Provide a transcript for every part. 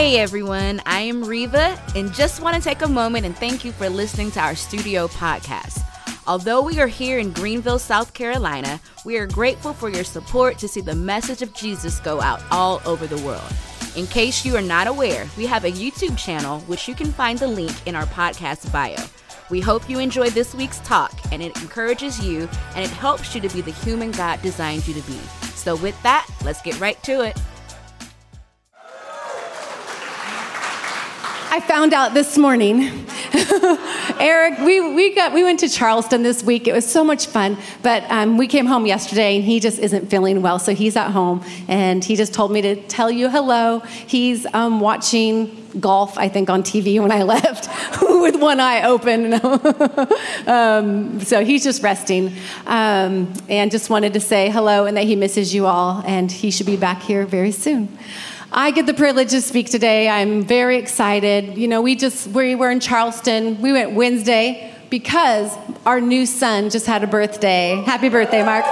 Hey everyone, I am Riva and just want to take a moment and thank you for listening to our studio podcast. Although we are here in Greenville, South Carolina, we are grateful for your support to see the message of Jesus go out all over the world. In case you are not aware, we have a YouTube channel which you can find the link in our podcast bio. We hope you enjoy this week's talk and it encourages you and it helps you to be the human God designed you to be. So, with that, let's get right to it. I found out this morning. Eric, we, we, got, we went to Charleston this week. It was so much fun. But um, we came home yesterday and he just isn't feeling well. So he's at home and he just told me to tell you hello. He's um, watching golf, I think, on TV when I left with one eye open. um, so he's just resting um, and just wanted to say hello and that he misses you all and he should be back here very soon. I get the privilege to speak today. I'm very excited. You know, we just we were in Charleston. We went Wednesday because our new son just had a birthday. Happy birthday, Mark.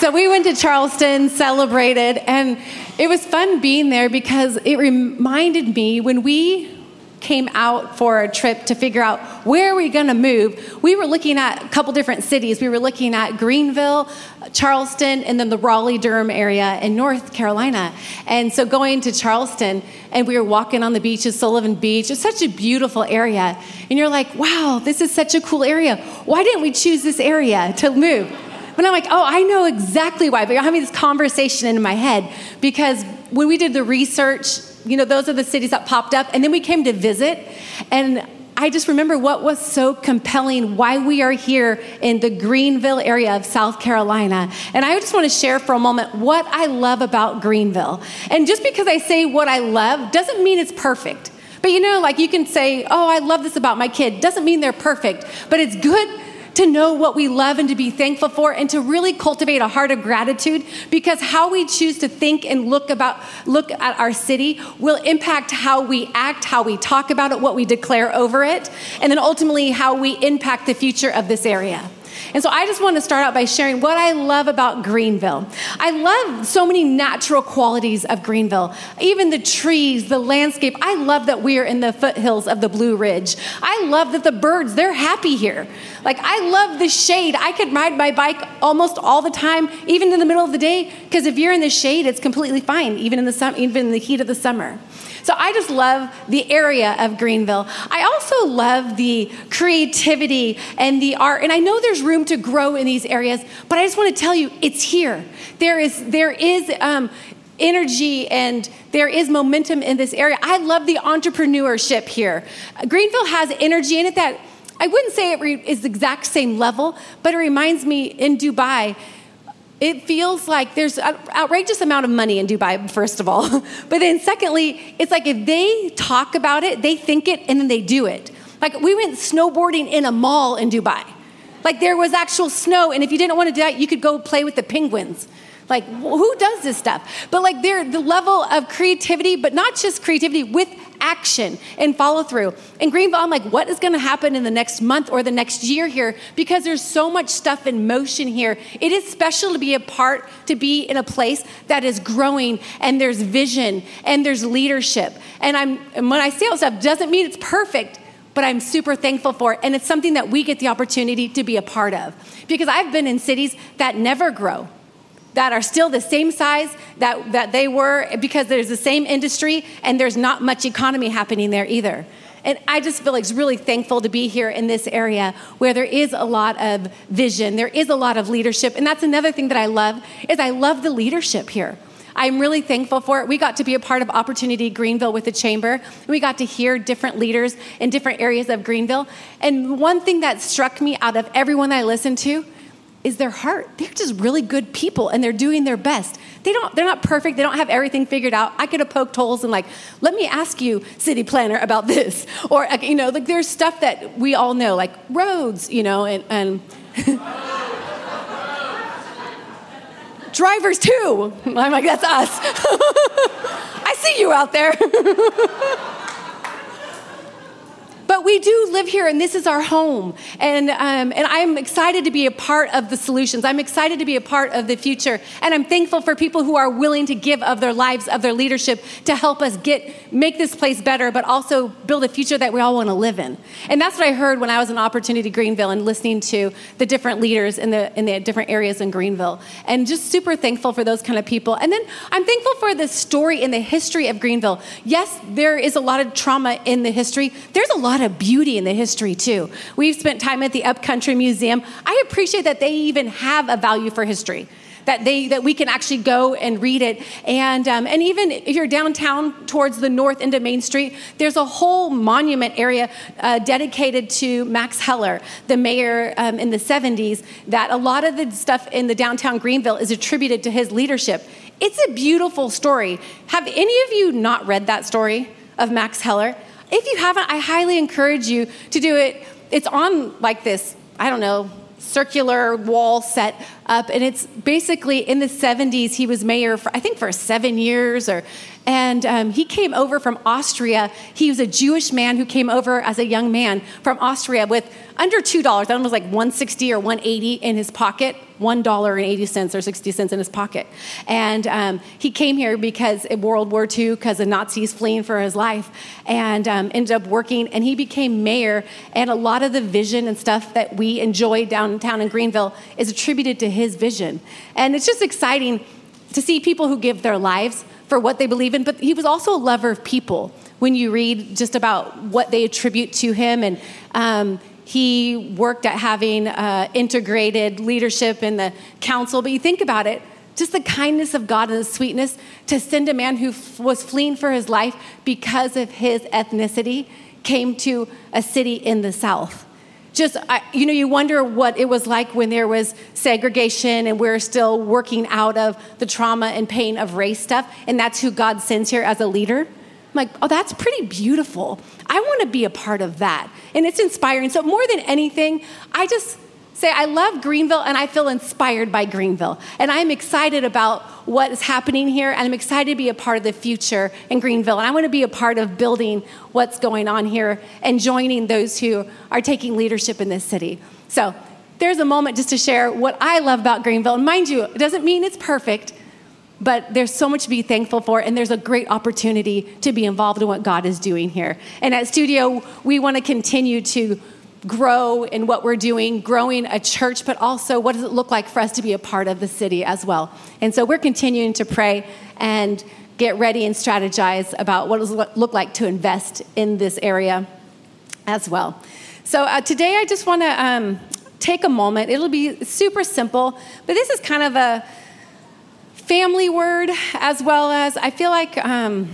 So we went to Charleston, celebrated, and it was fun being there because it reminded me when we came out for a trip to figure out where we're we going to move we were looking at a couple different cities. We were looking at greenville charleston and then the raleigh durham area in north carolina. And so going to charleston and we were walking on the beaches sullivan beach. It's such a beautiful area. And you're like wow this is such a cool area. Why didn't we choose this area to move but I'm like, oh, I know exactly why. But I'm having this conversation in my head because when we did the research you know, those are the cities that popped up. And then we came to visit, and I just remember what was so compelling why we are here in the Greenville area of South Carolina. And I just want to share for a moment what I love about Greenville. And just because I say what I love doesn't mean it's perfect. But you know, like you can say, oh, I love this about my kid. Doesn't mean they're perfect, but it's good to know what we love and to be thankful for and to really cultivate a heart of gratitude because how we choose to think and look about look at our city will impact how we act, how we talk about it, what we declare over it, and then ultimately how we impact the future of this area. And so I just want to start out by sharing what I love about Greenville. I love so many natural qualities of Greenville, even the trees, the landscape. I love that we are in the foothills of the Blue Ridge. I love that the birds, they're happy here. Like, I love the shade. I could ride my bike almost all the time, even in the middle of the day, because if you're in the shade, it's completely fine, even in the, even in the heat of the summer. So I just love the area of Greenville. I also love the creativity and the art. And I know there's room to grow in these areas, but I just want to tell you it's here. There is, there is, um, energy and there is momentum in this area. I love the entrepreneurship here. Greenville has energy in it that I wouldn't say it is the exact same level, but it reminds me in Dubai it feels like there's an outrageous amount of money in Dubai, first of all. but then, secondly, it's like if they talk about it, they think it, and then they do it. Like we went snowboarding in a mall in Dubai. Like there was actual snow, and if you didn't want to do that, you could go play with the penguins. Like who does this stuff? But like there, the level of creativity, but not just creativity with action and follow through. In Greenville, I'm like, what is going to happen in the next month or the next year here? Because there's so much stuff in motion here. It is special to be a part, to be in a place that is growing and there's vision and there's leadership. And I'm and when I say all stuff, doesn't mean it's perfect. But I'm super thankful for it. And it's something that we get the opportunity to be a part of. Because I've been in cities that never grow that are still the same size that, that they were because there's the same industry and there's not much economy happening there either. And I just feel like it's really thankful to be here in this area where there is a lot of vision, there is a lot of leadership. And that's another thing that I love is I love the leadership here. I'm really thankful for it. We got to be a part of Opportunity Greenville with the Chamber. We got to hear different leaders in different areas of Greenville. And one thing that struck me out of everyone I listened to is their heart. They're just really good people and they're doing their best. They don't, they're not perfect. They don't have everything figured out. I could have poked holes and like, let me ask you, city planner, about this. Or, you know, like there's stuff that we all know, like roads, you know, and, and drivers too. I'm like, that's us. I see you out there. We do live here, and this is our home. And, um, and I'm excited to be a part of the solutions. I'm excited to be a part of the future. And I'm thankful for people who are willing to give of their lives, of their leadership, to help us get, make this place better, but also build a future that we all want to live in. And that's what I heard when I was in Opportunity Greenville and listening to the different leaders in the, in the different areas in Greenville. And just super thankful for those kind of people. And then I'm thankful for the story and the history of Greenville. Yes, there is a lot of trauma in the history. There's a lot of beauty in the history too. We've spent time at the Upcountry Museum. I appreciate that they even have a value for history that they that we can actually go and read it. And um, and even if you're downtown towards the north into Main Street, there's a whole monument area uh, dedicated to Max Heller, the mayor um, in the 70s. That a lot of the stuff in the downtown Greenville is attributed to his leadership. It's a beautiful story. Have any of you not read that story of Max Heller? If you haven't, I highly encourage you to do it. It's on like this, I don't know, circular wall set up and it's basically in the 70s he was mayor for i think for seven years or and um, he came over from austria. He was a jewish man who came over as a young man from austria with under $2 that was like 160 or 180 in his pocket $1.80 or 60 cents in his pocket. And um, he came here because in world war ii because the nazis fleeing for his life and um, ended up working and he became mayor. And a lot of the vision and stuff that we enjoy downtown in greenville is attributed to his vision. And it's just exciting to see people who give their lives for what they believe in, but he was also a lover of people when you read just about what they attribute to him. And um, he worked at having uh, integrated leadership in the council. But you think about it, just the kindness of God and the sweetness to send a man who f- was fleeing for his life because of his ethnicity came to a city in the South just, I, you know, you wonder what it was like when there was segregation and we're still working out of the trauma and pain of race stuff. And that's who God sends here as a leader. I'm like, oh, that's pretty beautiful. I want to be a part of that. And it's inspiring. So, more than anything, I just say, I love Greenville and I feel inspired by Greenville. And I'm excited about what is happening here and I'm excited to be a part of the future in Greenville. And I want to be a part of building what's going on here and joining those who are taking leadership in this city. So there's a moment just to share what I love about Greenville. And mind you, it doesn't mean it's perfect. But there's so much to be thankful for, and there's a great opportunity to be involved in what God is doing here. And at Studio, we want to continue to grow in what we're doing, growing a church, but also what does it look like for us to be a part of the city as well. And so we're continuing to pray and get ready and strategize about what does it look like to invest in this area as well. So uh, today I just want to um, take a moment. It'll be super simple, but this is kind of a family word as well as I feel like, um,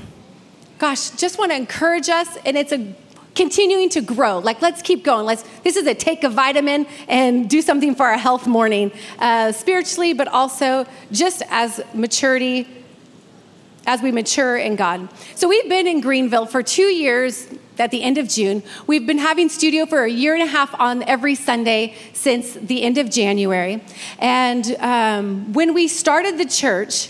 gosh, just want to encourage us, and it's a continuing to grow. Like, let's keep going. Let's. This is a take a vitamin and do something for our health morning, uh, spiritually, but also just as maturity, as we mature in God. So we've been in Greenville for two years. At the end of June, we've been having studio for a year and a half on every Sunday since the end of January. And um, when we started the church,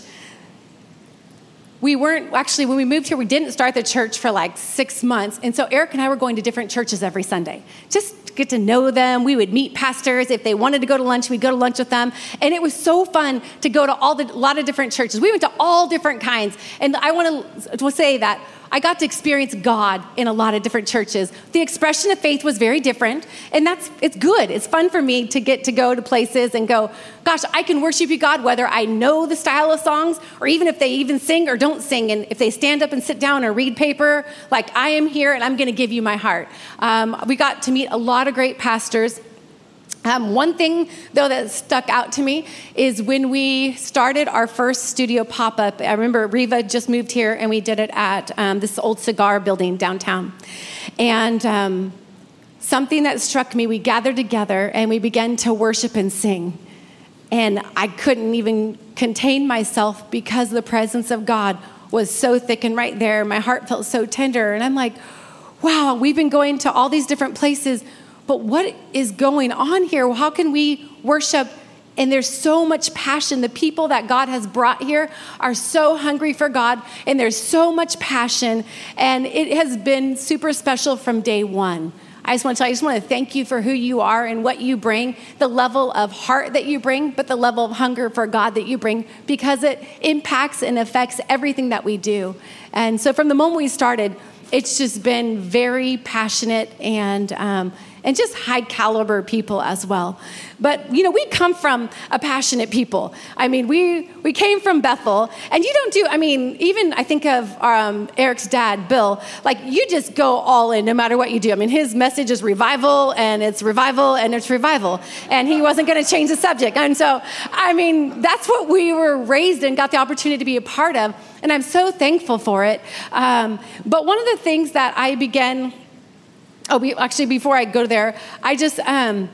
we weren't actually when we moved here we didn't start the church for like six months. And so eric and i were going to different churches every sunday just get to know them. We would meet pastors. If they wanted to go to lunch we'd go to lunch with them. And it was so fun to go to all the a lot of different churches. We went to all different kinds. And i want to say that I got to experience God in a lot of different churches. The expression of faith was very different, and that's it's good. It's fun for me to get to go to places and go, gosh, I can worship you, God, whether I know the style of songs or even if they even sing or don't sing, and if they stand up and sit down or read paper, like I am here and I'm going to give you my heart. Um, we got to meet a lot of great pastors um, one thing, though, that stuck out to me is when we started our first studio pop up. I remember Riva just moved here and we did it at um, this old cigar building downtown. And um, something that struck me, we gathered together and we began to worship and sing. And I couldn't even contain myself because the presence of God was so thick and right there. My heart felt so tender. And I'm like, wow, we've been going to all these different places but what is going on here? How can we worship? And there's so much passion. The people that God has brought here are so hungry for God, and there's so much passion. And it has been super special from day one. I just want to tell you, I just want to thank you for who you are and what you bring, the level of heart that you bring, but the level of hunger for God that you bring, because it impacts and affects everything that we do. And so from the moment we started, it's just been very passionate and um, and just high caliber people as well. But you know, we come from a passionate people. I mean, we we came from Bethel, and you don't do. I mean, even I think of um, Eric's dad, Bill. Like you just go all in, no matter what you do. I mean, his message is revival, and it's revival, and it's revival, and he wasn't going to change the subject. And so, I mean, that's what we were raised and got the opportunity to be a part of, and I'm so thankful for it. Um, but one of the things that I began oh, we, actually, before I go there, I just, um,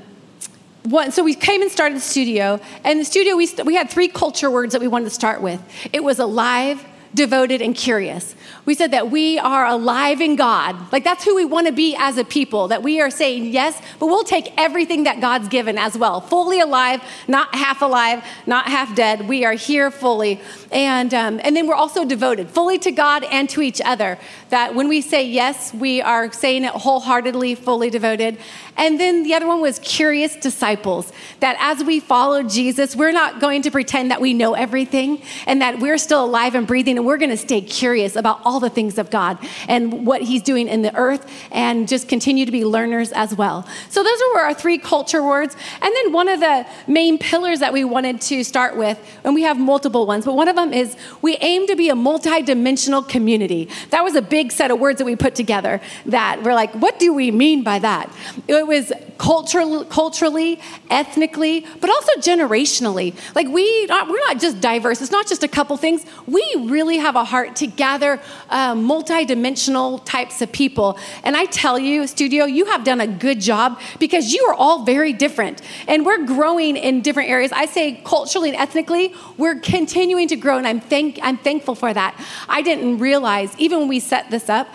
what, so we came and started the studio, and the studio, we, we had three culture words that we wanted to start with. It was alive, devoted, and curious. We said that we are alive in God. Like that's who we want to be as a people, that we are saying yes, but we'll take everything that God's given as well. Fully alive, not half alive, not half dead. We are here fully. And, um, and then we're also devoted, fully to God and to each other. That when we say yes, we are saying it wholeheartedly, fully devoted. And then the other one was curious disciples. That as we follow Jesus, we're not going to pretend that we know everything and that we're still alive and breathing, and we're going to stay curious about all the things of God and what He's doing in the earth and just continue to be learners as well. So, those were our three culture words. And then one of the main pillars that we wanted to start with, and we have multiple ones, but one of them is we aim to be a multi-dimensional community. That was a big set of words that we put together that we're like, what do we mean by that? It was culturally, culturally ethnically, but also generationally. Like we, we're not just diverse. It's not just a couple things. We really have a heart to gather uh, multi-dimensional types of people. And I tell you, studio, you have done a good job because you are all very different, and we're growing in different areas. I say culturally and ethnically, we're continuing to grow, and I'm thank I'm thankful for that. I didn't realize even when we set this up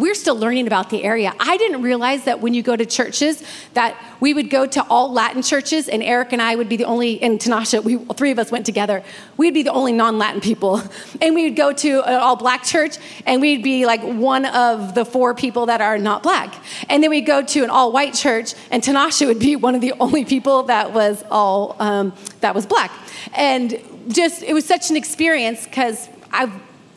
we're still learning about the area. I didn't realize that when you go to churches that we would go to all Latin churches and Eric and I would be the only and Tanasha, we three of us went together. We'd be the only non-Latin people. And we would go to an all black church and we'd be like one of the four people that are not black. And then we'd go to an all white church and Tanasha would be one of the only people that was all um, that was black. And just it was such an experience because I've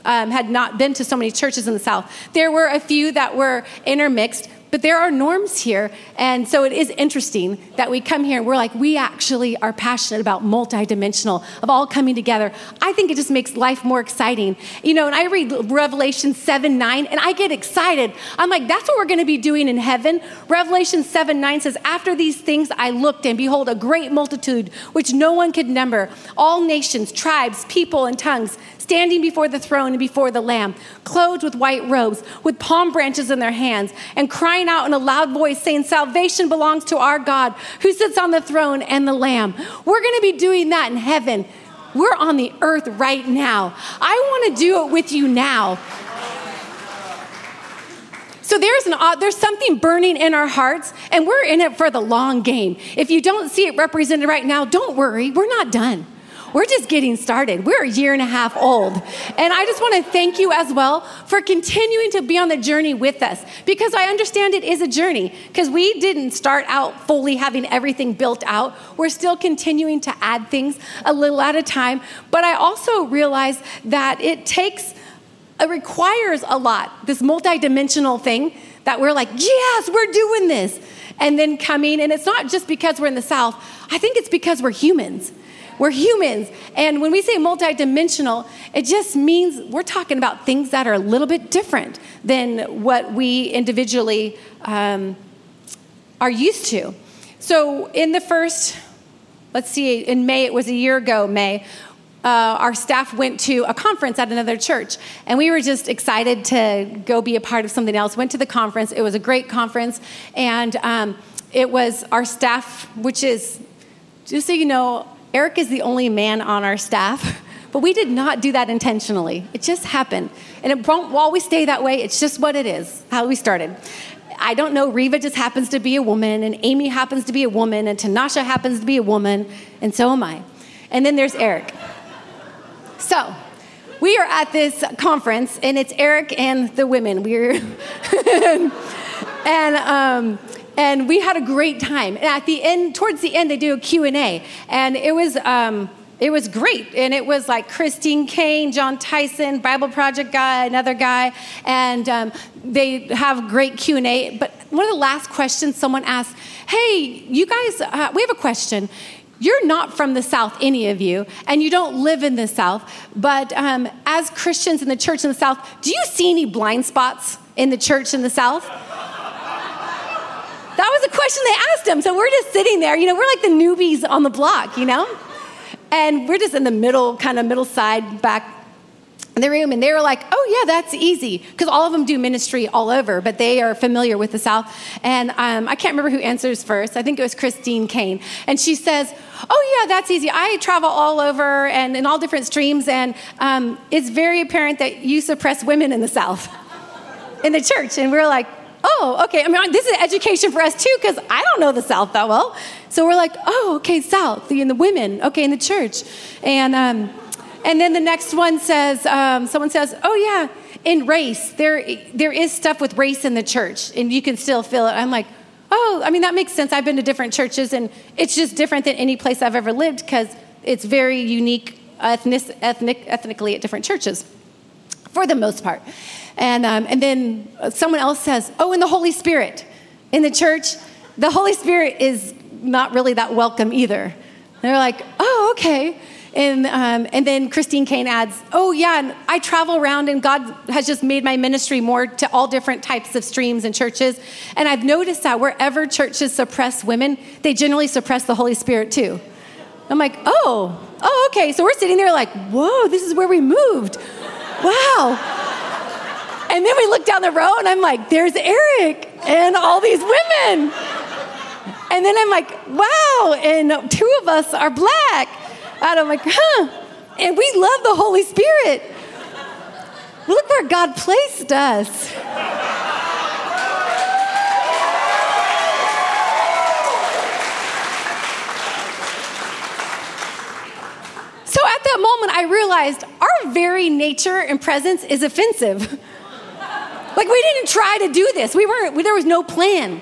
um, had not been to so many churches in the South. There were a few that were intermixed, but there are norms here. And so it is interesting that we come here and we're like, we actually are passionate about multidimensional, of all coming together. I think it just makes life more exciting. You know, and I read Revelation 7 9, and I get excited. I'm like, that's what we're going to be doing in heaven. Revelation 7 9 says, After these things I looked, and behold, a great multitude, which no one could number, all nations, tribes, people, and tongues standing before the throne and before the Lamb, clothed with white robes, with palm branches in their hands, and crying out in a loud voice, saying, Salvation belongs to our God who sits on the throne and the Lamb. We're going to be doing that in heaven. We're on the earth right now. I want to do it with you now. So there's an uh, there's something burning in our hearts, and we're in it for the long game. If you don't see it represented right now, don't worry, we're not done. We're just getting started. We're a year and a half old. And I just want to thank you as well for continuing to be on the journey with us because I understand it is a journey because we didn't start out fully having everything built out. We're still continuing to add things a little at a time. But I also realize that it takes, it requires a lot, this multidimensional thing that we're like, yes, we're doing this. And then coming, and it's not just because we're in the South, I think it's because we're humans. We're humans. And when we say multidimensional, it just means we're talking about things that are a little bit different than what we individually um, are used to. So, in the first, let's see, in May, it was a year ago, May, uh, our staff went to a conference at another church, and we were just excited to go be a part of something else. Went to the conference. It was a great conference, and um, it was our staff, which is, just so you know, Eric is the only man on our staff, but we did not do that intentionally. It just happened. And it won't always stay that way. It's just what it is, how we started. I don't know, Riva just happens to be a woman, and Amy happens to be a woman, and Tanasha happens to be a woman, and so am I. And then there's Eric. So, we are at this conference, and it's Eric and the women. We're and um, and we had a great time. And at the end, towards the end, they do a Q and it was. Um, it was great and it was like christine caine Jon Tyson bible project guy another guy and um, they have great q&a but one of the last questions someone asked hey you guys uh, we have a question you're not from the South, any of you, and you don't live in the South. But um, as Christians in the church in the South, do you see any blind spots in the church in the South? Was a question they asked him. So we're just sitting there, you know, we're like the newbies on the block, you know? And we're just in the middle, kind of middle side back in the room and they were like, oh, yeah, that's easy. Because all of them do ministry all over, but they are familiar with the South. And um, I can't remember who answers first. I think it was Christine Caine. And she says, oh, yeah, that's easy. I travel all over and in all different streams. And um, it's very apparent that you suppress women in the South, in the church. And we're like, oh, okay. I mean, this is education for us too, because I don't know the South that well. So we're like, oh, okay, South, the, and the women, okay, in the church. And, um, and then the next one says, um, someone says, oh, yeah, in race, there, there is stuff with race in the church, and you can still feel it. I'm like, oh, I mean, that makes sense. I've been to different churches, and it's just different than any place I've ever lived because it's very unique ethnic, ethnic, ethnically at different churches, for the most part. And, um, and then someone else says, oh, in the Holy Spirit. In the church, the Holy Spirit is not really that welcome either. And they're like, oh, okay. And, um, and then Christine Caine adds, Oh, yeah, and I travel around, and God has just made my ministry more to all different types of streams and churches. And I've noticed that wherever churches suppress women, they generally suppress the Holy Spirit too. I'm like, Oh, oh, okay. So we're sitting there like, Whoa, this is where we moved. Wow. And then we look down the road, and I'm like, There's Eric and all these women. And then I'm like, Wow, and two of us are black. And I'm like, huh. And we love the Holy Spirit. Look where God placed us. So at that moment, I realized our very nature and presence is offensive. like we didn't try to do this. We weren't. There was no plan.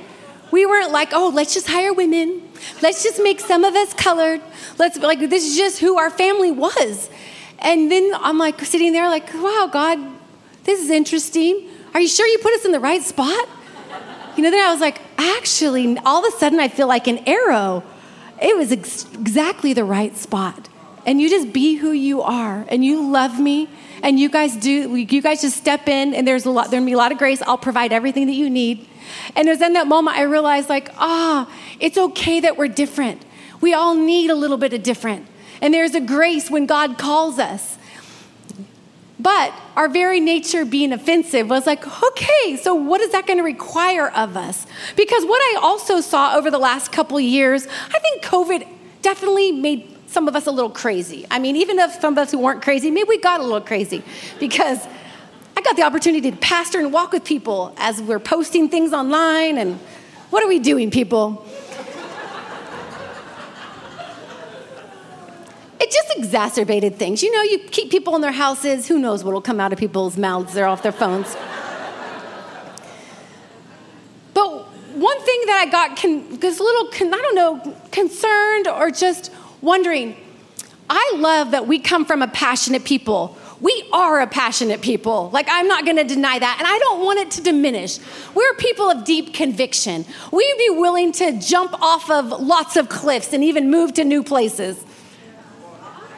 We weren't like, oh, let's just hire women. Let's just make some of us colored. Let's like this is just who our family was. And then I'm like sitting there like, wow, God, this is interesting. Are you sure you put us in the right spot? You know, then I was like, actually, all of a sudden I feel like an arrow. It was ex- exactly the right spot. And you just be who you are, and you love me, and you guys do. You guys just step in, and there's a lot. There'll be a lot of grace. I'll provide everything that you need. And it was in that moment I realized, like, ah, oh, it's okay that we're different. We all need a little bit of different. And there's a grace when God calls us. But our very nature being offensive was like, okay, so what is that going to require of us? Because what I also saw over the last couple years, I think COVID definitely made some of us a little crazy. I mean, even if some of us who weren't crazy, maybe we got a little crazy because I got the opportunity to pastor and walk with people as we're posting things online. And what are we doing, people? it just exacerbated things. You know, you keep people in their houses, who knows what will come out of people's mouths, they're off their phones. but one thing that I got con- this little, con- I don't know, concerned or just wondering, I love that we come from a passionate people we are a passionate people. Like, I'm not gonna deny that. And I don't want it to diminish. We're people of deep conviction. We'd be willing to jump off of lots of cliffs and even move to new places.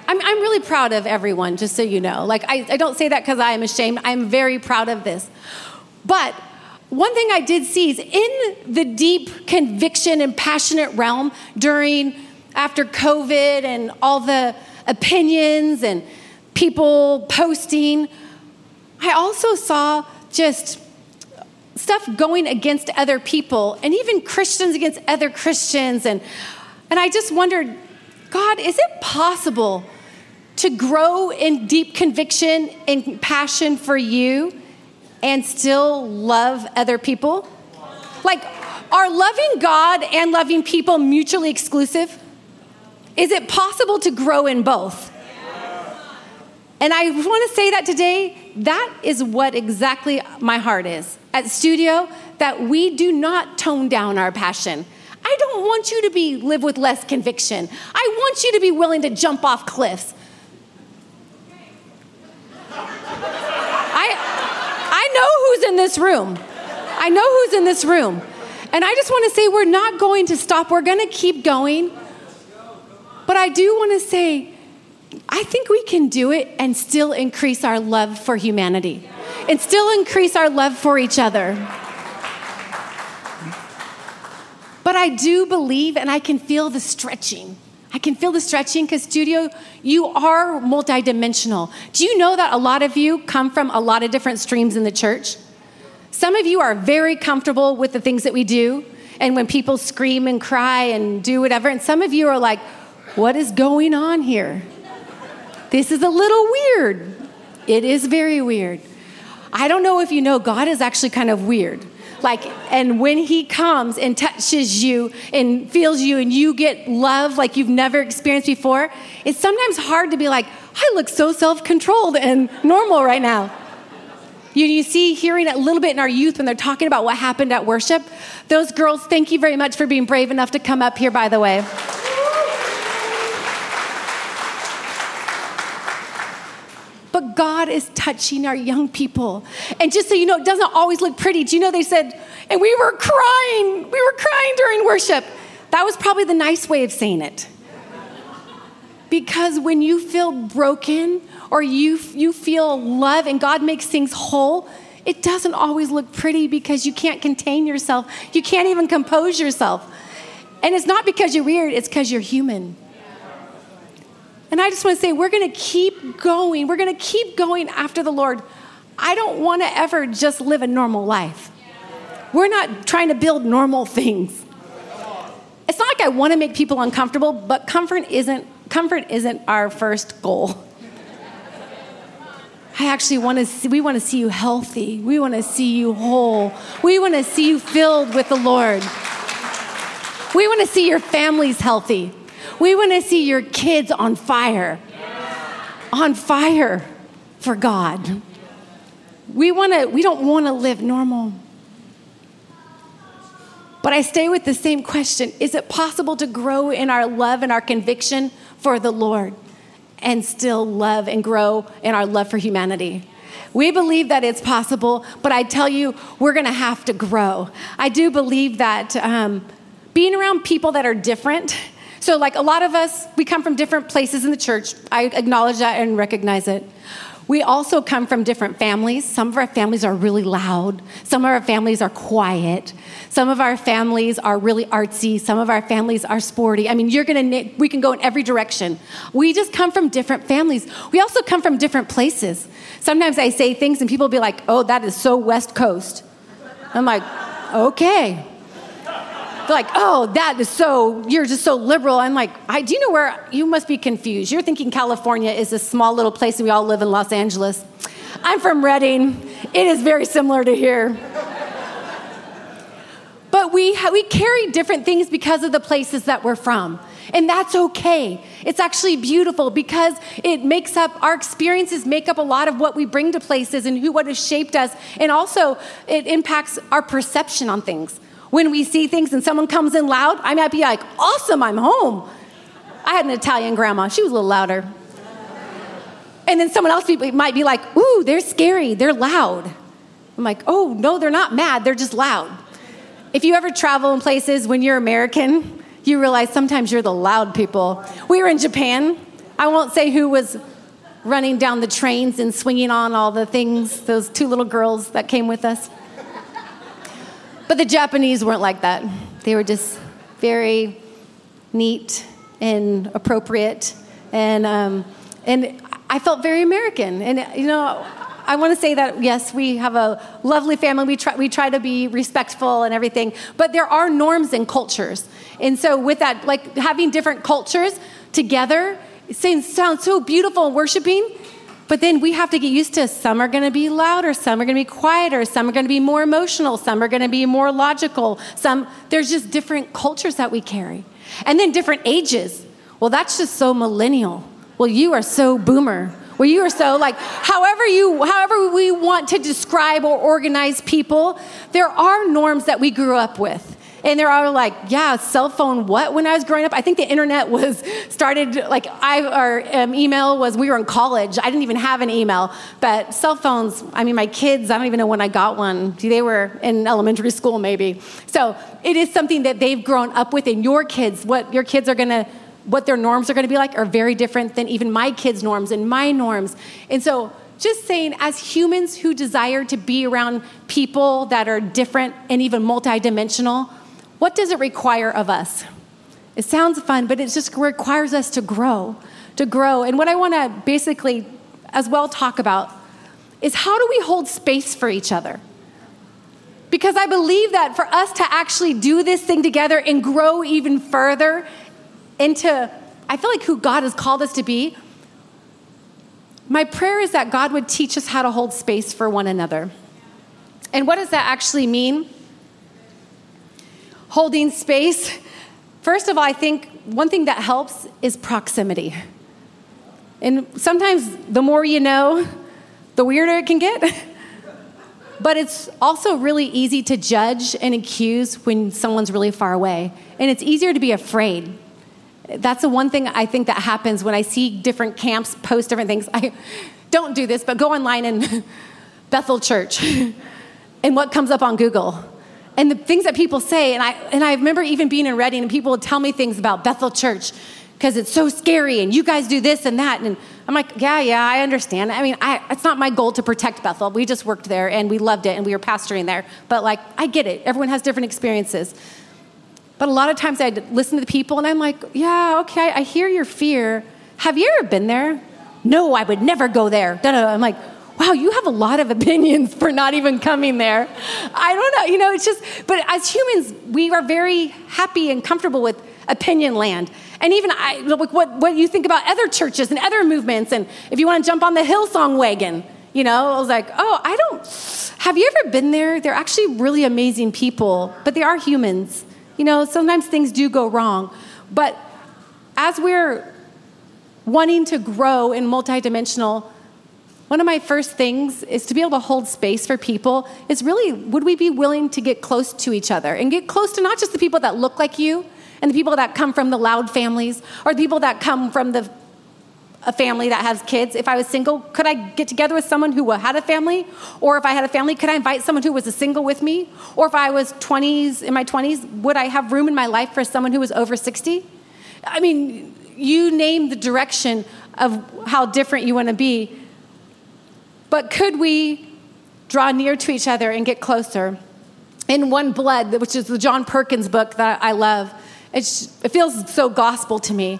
I'm, I'm really proud of everyone, just so you know. Like, I, I don't say that because I am ashamed. I'm very proud of this. But one thing I did see is in the deep conviction and passionate realm during, after COVID and all the opinions and people posting. I also saw just stuff going against other people and even Christians against other Christians. And, and I just wondered, God, is it possible to grow in deep conviction and passion for you and still love other people? Like, are loving God and loving people mutually exclusive? Is it possible to grow in both? And I want to say that today, that is what exactly my heart is. At studio, that we do not tone down our passion. I don't want you to be live with less conviction. I want you to be willing to jump off cliffs. I I know who's in this room. I know who's in this room. And I just want to say we're not going to stop. We're going to keep going. But I do want to say I think we can do it and still increase our love for humanity and still increase our love for each other. But I do believe and I can feel the stretching. I can feel the stretching because, studio, you are multidimensional. Do you know that a lot of you come from a lot of different streams in the church? Some of you are very comfortable with the things that we do, and when people scream and cry and do whatever, and some of you are like, what is going on here? This is a little weird. It is very weird. I don't know if you know, God is actually kind of weird. Like, and when he comes and touches you and feels you and you get love like you've never experienced before, it's sometimes hard to be like, I look so self controlled and normal right now. You, you see, hearing a little bit in our youth when they're talking about what happened at worship. Those girls, thank you very much for being brave enough to come up here, by the way. God is touching our young people. And just so you know, it doesn't always look pretty. Do you know they said, and we were crying, we were crying during worship. That was probably the nice way of saying it. Because when you feel broken or you, you feel love and God makes things whole, it doesn't always look pretty because you can't contain yourself. You can't even compose yourself. And it's not because you're weird, it's because you're human. And I just want to say, we're going to keep going. We're going to keep going after the Lord. I don't want to ever just live a normal life. We're not trying to build normal things. It's not like I want to make people uncomfortable, but comfort isn't comfort isn't our first goal. I actually want to see, we want to see you healthy. We want to see you whole. We want to see you filled with the Lord. We want to see your families healthy. We want to see your kids on fire, on fire for God. We want to. We don't want to live normal. But I stay with the same question Is it possible to grow in our love and our conviction for the Lord and still love and grow in our love for humanity? We believe that it's possible, but I tell you, we're going to have to grow. I do believe that um, being around people that are different so, like a lot of us, we come from different places in the church. I acknowledge that and recognize it. We also come from different families. Some of our families are really loud. Some of our families are quiet. Some of our families are really artsy. Some of our families are sporty. I mean, you're gonna, we can go in every direction. We just come from different families. We also come from different places. Sometimes I say things and people will be like, oh, that is so West Coast. I'm like, okay. They're like, oh, that is so, you're just so liberal. I'm like, I, do you know where, you must be confused. You're thinking California is a small little place and we all live in Los Angeles. I'm from Redding. It is very similar to here. But we, we carry different things because of the places that we're from. And that's okay. It's actually beautiful because it makes up our experiences make up a lot of what we bring to places and who what has shaped us. And also it impacts our perception on things when we see things and someone comes in loud, I might be like, awesome, I'm home. I had an Italian grandma, she was a little louder. And then someone else might be like, ooh, they're scary, they're loud. I'm like, oh, no, they're not mad, they're just loud. If you ever travel in places when you're American, you realize sometimes you're the loud people. We were in Japan. I won't say who was running down the trains and swinging on all the things, those two little girls that came with us. But the Japanese weren't like that. They were just very neat and appropriate. And, um, and I felt very American. And, you know, I want to say that, yes, we have a lovely family. We try, we try to be respectful and everything. But there are norms and cultures. And so, with that, like having different cultures together, sounds so beautiful and worshiping but then we have to get used to some are going to be louder, some are going to be quieter, some are going to be more emotional, some are going to be more logical. Some there's just different cultures that we carry. And then different ages. Well, that's just so millennial. Well, you are so boomer. Well, you are so like however you however we want to describe or organize people there are norms that we grew up with and they're all like yeah cell phone what? When i was growing up i think the internet was started like i our um, email was we were in college. I didn't even have an email but cell phones i mean my kids i don't even know when i got one. They were in elementary school maybe. So it is something that they've grown up with and your kids what your kids are to what their norms are to be like are very different than even my kids' norms and my norms. And so, just saying, as humans who desire to be around people that are different and even multidimensional, what does it require of us? It sounds fun, but it just requires us to grow, to grow. And what I want to basically as well talk about is how do we hold space for each other? Because I believe that for us to actually do this thing together and grow even further into, I feel like, who God has called us to be, my prayer is that God would teach us how to hold space for one another. And what does that actually mean? Holding space. First of all, I think one thing that helps is proximity. And sometimes the more you know, the weirder it can get. but it's also really easy to judge and accuse when someone's really far away. And it's easier to be afraid that's the one thing I think that happens when I see different camps post different things. I don't do this, but go online and Bethel Church and what comes up on Google. And the things that people say, and I, and I remember even being in Redding and people would tell me things about Bethel Church because it's so scary and you guys do this and that. And I'm like, yeah, yeah, I understand. I mean, I, it's not my goal to protect Bethel. We just worked there and we loved it and we were pastoring there. But like, I get it. Everyone has different experiences. But a lot of times I'd listen to the people and I'm like, yeah, okay, I hear your fear. Have you ever been there? No, I would never go there. I'm like, wow, you have a lot of opinions for not even coming there. I don't know, you know, it's just, but as humans, we are very happy and comfortable with opinion land. And even I, like what, what you think about other churches and other movements, and if you want to jump on the Hillsong wagon, you know, I was like, oh, I don't, have you ever been there? They're actually really amazing people, but they are humans. You know, sometimes things do go wrong. But as we're wanting to grow in multidimensional, one of my first things is to be able to hold space for people is really would we be willing to get close to each other and get close to not just the people that look like you and the people that come from the loud families or the people that come from the a family that has kids. If I was single, could I get together with someone who had a family? Or if I had a family, could I invite someone who was a single with me? Or if I was 20s, in my 20s, would I have room in my life for someone who was over 60? I mean, you name the direction of how different you want to be. But could we draw near to each other and get closer? In One Blood, which is the John Perkins book that I love, it feels so gospel to me.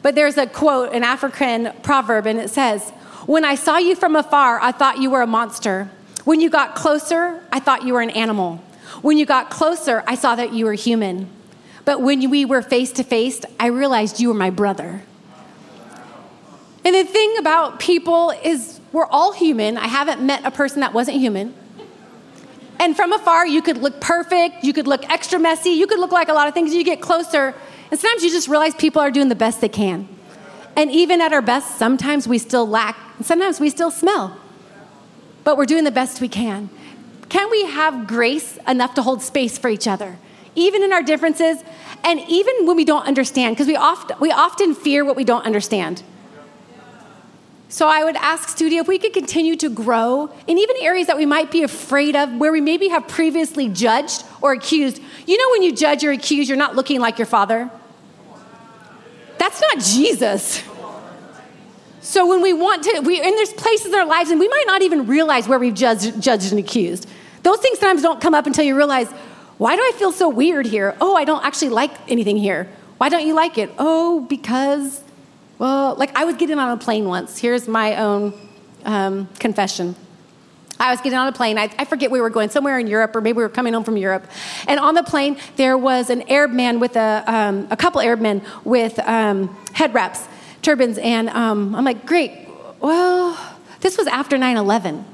But there's a quote, an African proverb, and it says, When I saw you from afar, I thought you were a monster. When you got closer, I thought you were an animal. When you got closer, I saw that you were human. But when we were face to face, I realized you were my brother. And the thing about people is, we're all human. I haven't met a person that wasn't human. And from afar, you could look perfect, you could look extra messy, you could look like a lot of things. You get closer, and sometimes you just realize people are doing the best they can. And even at our best, sometimes we still lack, and sometimes we still smell. But we're doing the best we can. Can we have grace enough to hold space for each other, even in our differences, and even when we don't understand? Because we often, we often fear what we don't understand. So I would ask Studio if we could continue to grow in even areas that we might be afraid of, where we maybe have previously judged or accused. You know, when you judge or accuse, you're not looking like your father. That's not Jesus. So when we want to, we and there's places in our lives, and we might not even realize where we've judged, judged and accused. Those things sometimes don't come up until you realize, why do I feel so weird here? Oh, I don't actually like anything here. Why don't you like it? Oh, because, well, like I was getting on a plane once. Here's my own um, confession. I was getting on a plane. I, I, forget we were going somewhere in Europe, or maybe we were coming home from Europe. And on the plane, there was an Arab man with a, um, a couple Arab men with um, head wraps, turbans. And um, I'm like, great. Well, this was after 9 11.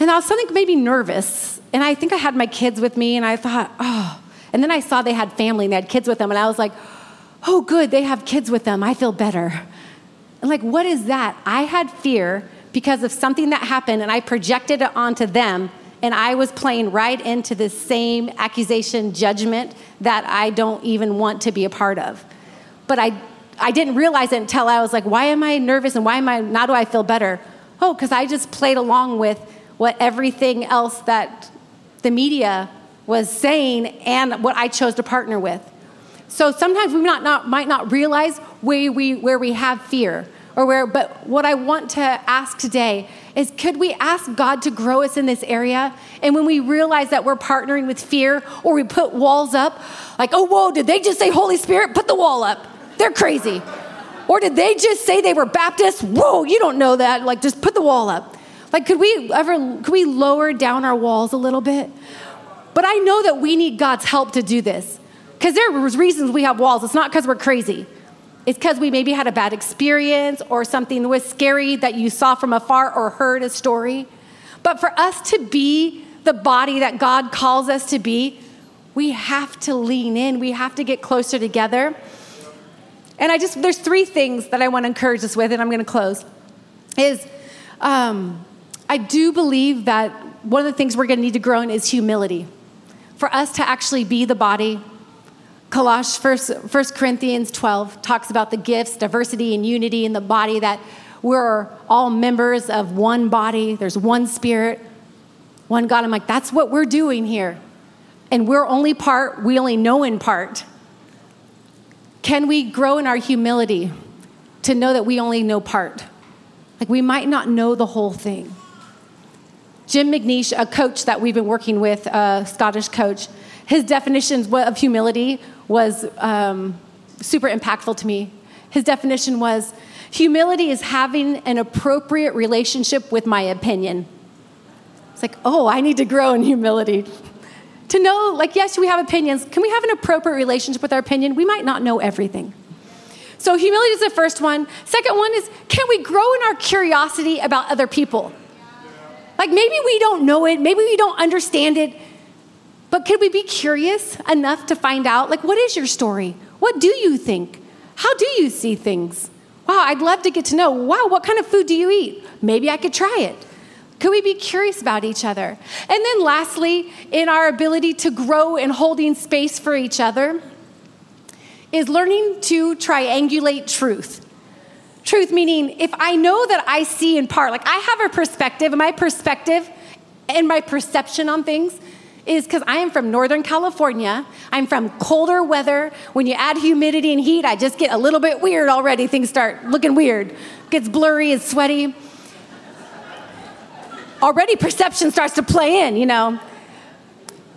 And I was something maybe nervous. And I think I had my kids with me, and I thought, oh. And then I saw they had family and they had kids with them, and I was like, oh, good, they have kids with them. I feel better. And like, what is that? I had fear because of something that happened and I projected it onto them and I was playing right into the same accusation judgment that I don't even want to be a part of. But I, I didn't realize it until I was like, why am I nervous and why am I, now do I feel better? Oh, because I just played along with what everything else that the media was saying and what I chose to partner with. So sometimes we not, not, might not realize where we, where we have fear or where, but what I want to ask today is could we ask God to grow us in this area? And when we realize that we're partnering with fear or we put walls up, like, oh, whoa, did they just say Holy Spirit? Put the wall up. They're crazy. Or did they just say they were Baptist? Whoa, you don't know that. Like, just put the wall up. Like, could we ever, could we lower down our walls a little bit? But I know that we need God's help to do this. Because there was reasons we have walls. It's not because we're crazy. It's because we maybe had a bad experience or something was scary that you saw from afar or heard a story. But for us to be the body that God calls us to be, we have to lean in. We have to get closer together. And I just, there's three things that I want to encourage us with, and I'm going to close. Is um, I do believe that one of the things we're going to need to grow in is humility. For us to actually be the body, Colossians, first, first Corinthians 12 talks about the gifts, diversity, and unity in the body, that we're all members of one body, there's one spirit, one God. I'm like, that's what we're doing here. And we're only part, we only know in part. Can we grow in our humility to know that we only know part? Like we might not know the whole thing. Jim McNeish, a coach that we've been working with, a Scottish coach, his definitions of humility was um, super impactful to me. His definition was humility is having an appropriate relationship with my opinion. It's like, oh, I need to grow in humility. to know, like, yes, we have opinions. Can we have an appropriate relationship with our opinion? We might not know everything. So, humility is the first one. Second one is, can we grow in our curiosity about other people? Like maybe we don't know it, maybe we don't understand it, but can we be curious enough to find out, like, what is your story? What do you think? How do you see things? Wow, I'd love to get to know. Wow, what kind of food do you eat? Maybe I could try it. Could we be curious about each other? And then, lastly, in our ability to grow in holding space for each other, is learning to triangulate truth. Truth meaning, if I know that I see in part, like I have a perspective, and my perspective and my perception on things is because I am from Northern California. I'm from colder weather. When you add humidity and heat, I just get a little bit weird already. Things start looking weird. Gets blurry, it's sweaty. Already perception starts to play in, you know.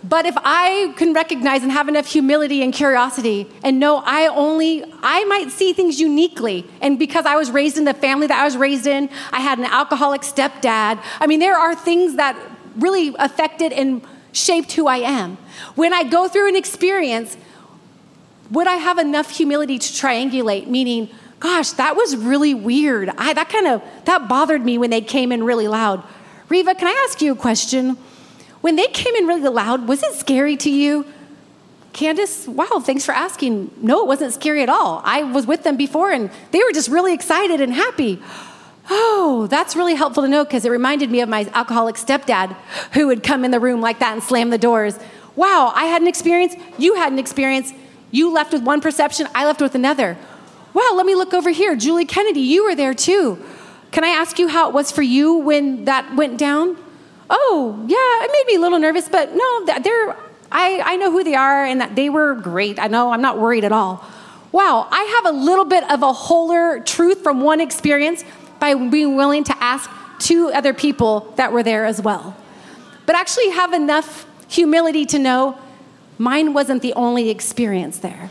But if I can recognize and have enough humility and curiosity and know I only, I might see things uniquely. And because I was raised in the family that I was raised in, I had an alcoholic stepdad. I mean, there are things that really affected and shaped who I am. When I go through an experience, would I have enough humility to triangulate? Meaning, gosh, that was really weird. I, that kind of, that bothered me when they came in really loud. Riva, can I ask you a question? When they came in really loud, was it scary to you? Candace, wow, thanks for asking. No, it wasn't scary at all. I was with them before and they were just really excited and happy. Oh, that's really helpful to know because it reminded me of my alcoholic stepdad who would come in the room like that and slam the doors. Wow, I had an experience, you had an experience. You left with one perception, I left with another. Wow, let me look over here. Julie Kennedy, you were there too. Can I ask you how it was for you when that went down? oh, yeah, it made me a little nervous, but no, they're, I, I know who they are and that they were great. I know, I'm not worried at all. Wow, I have a little bit of a wholer truth from one experience by being willing to ask two other people that were there as well. But actually have enough humility to know mine wasn't the only experience there.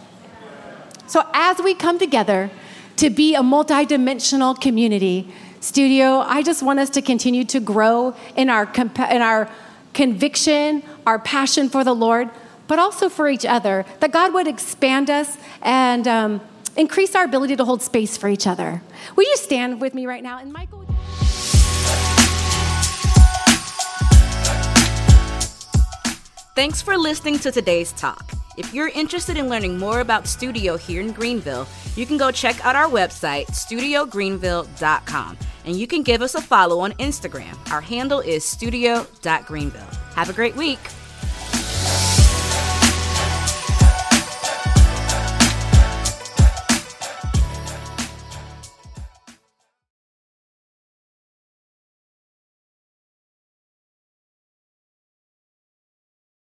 So as we come together to be a multidimensional community, studio, I just want us to continue to grow in our, in our conviction, our passion for the Lord, but also for each other. That God would expand us and um, increase our ability to hold space for each other. Will you stand with me right now? And Michael. Thanks for listening to today's talk. If you're interested in learning more about Studio here in Greenville, you can go check out our website, studiogreenville.com, and you can give us a follow on Instagram. Our handle is studio.greenville. Have a great week.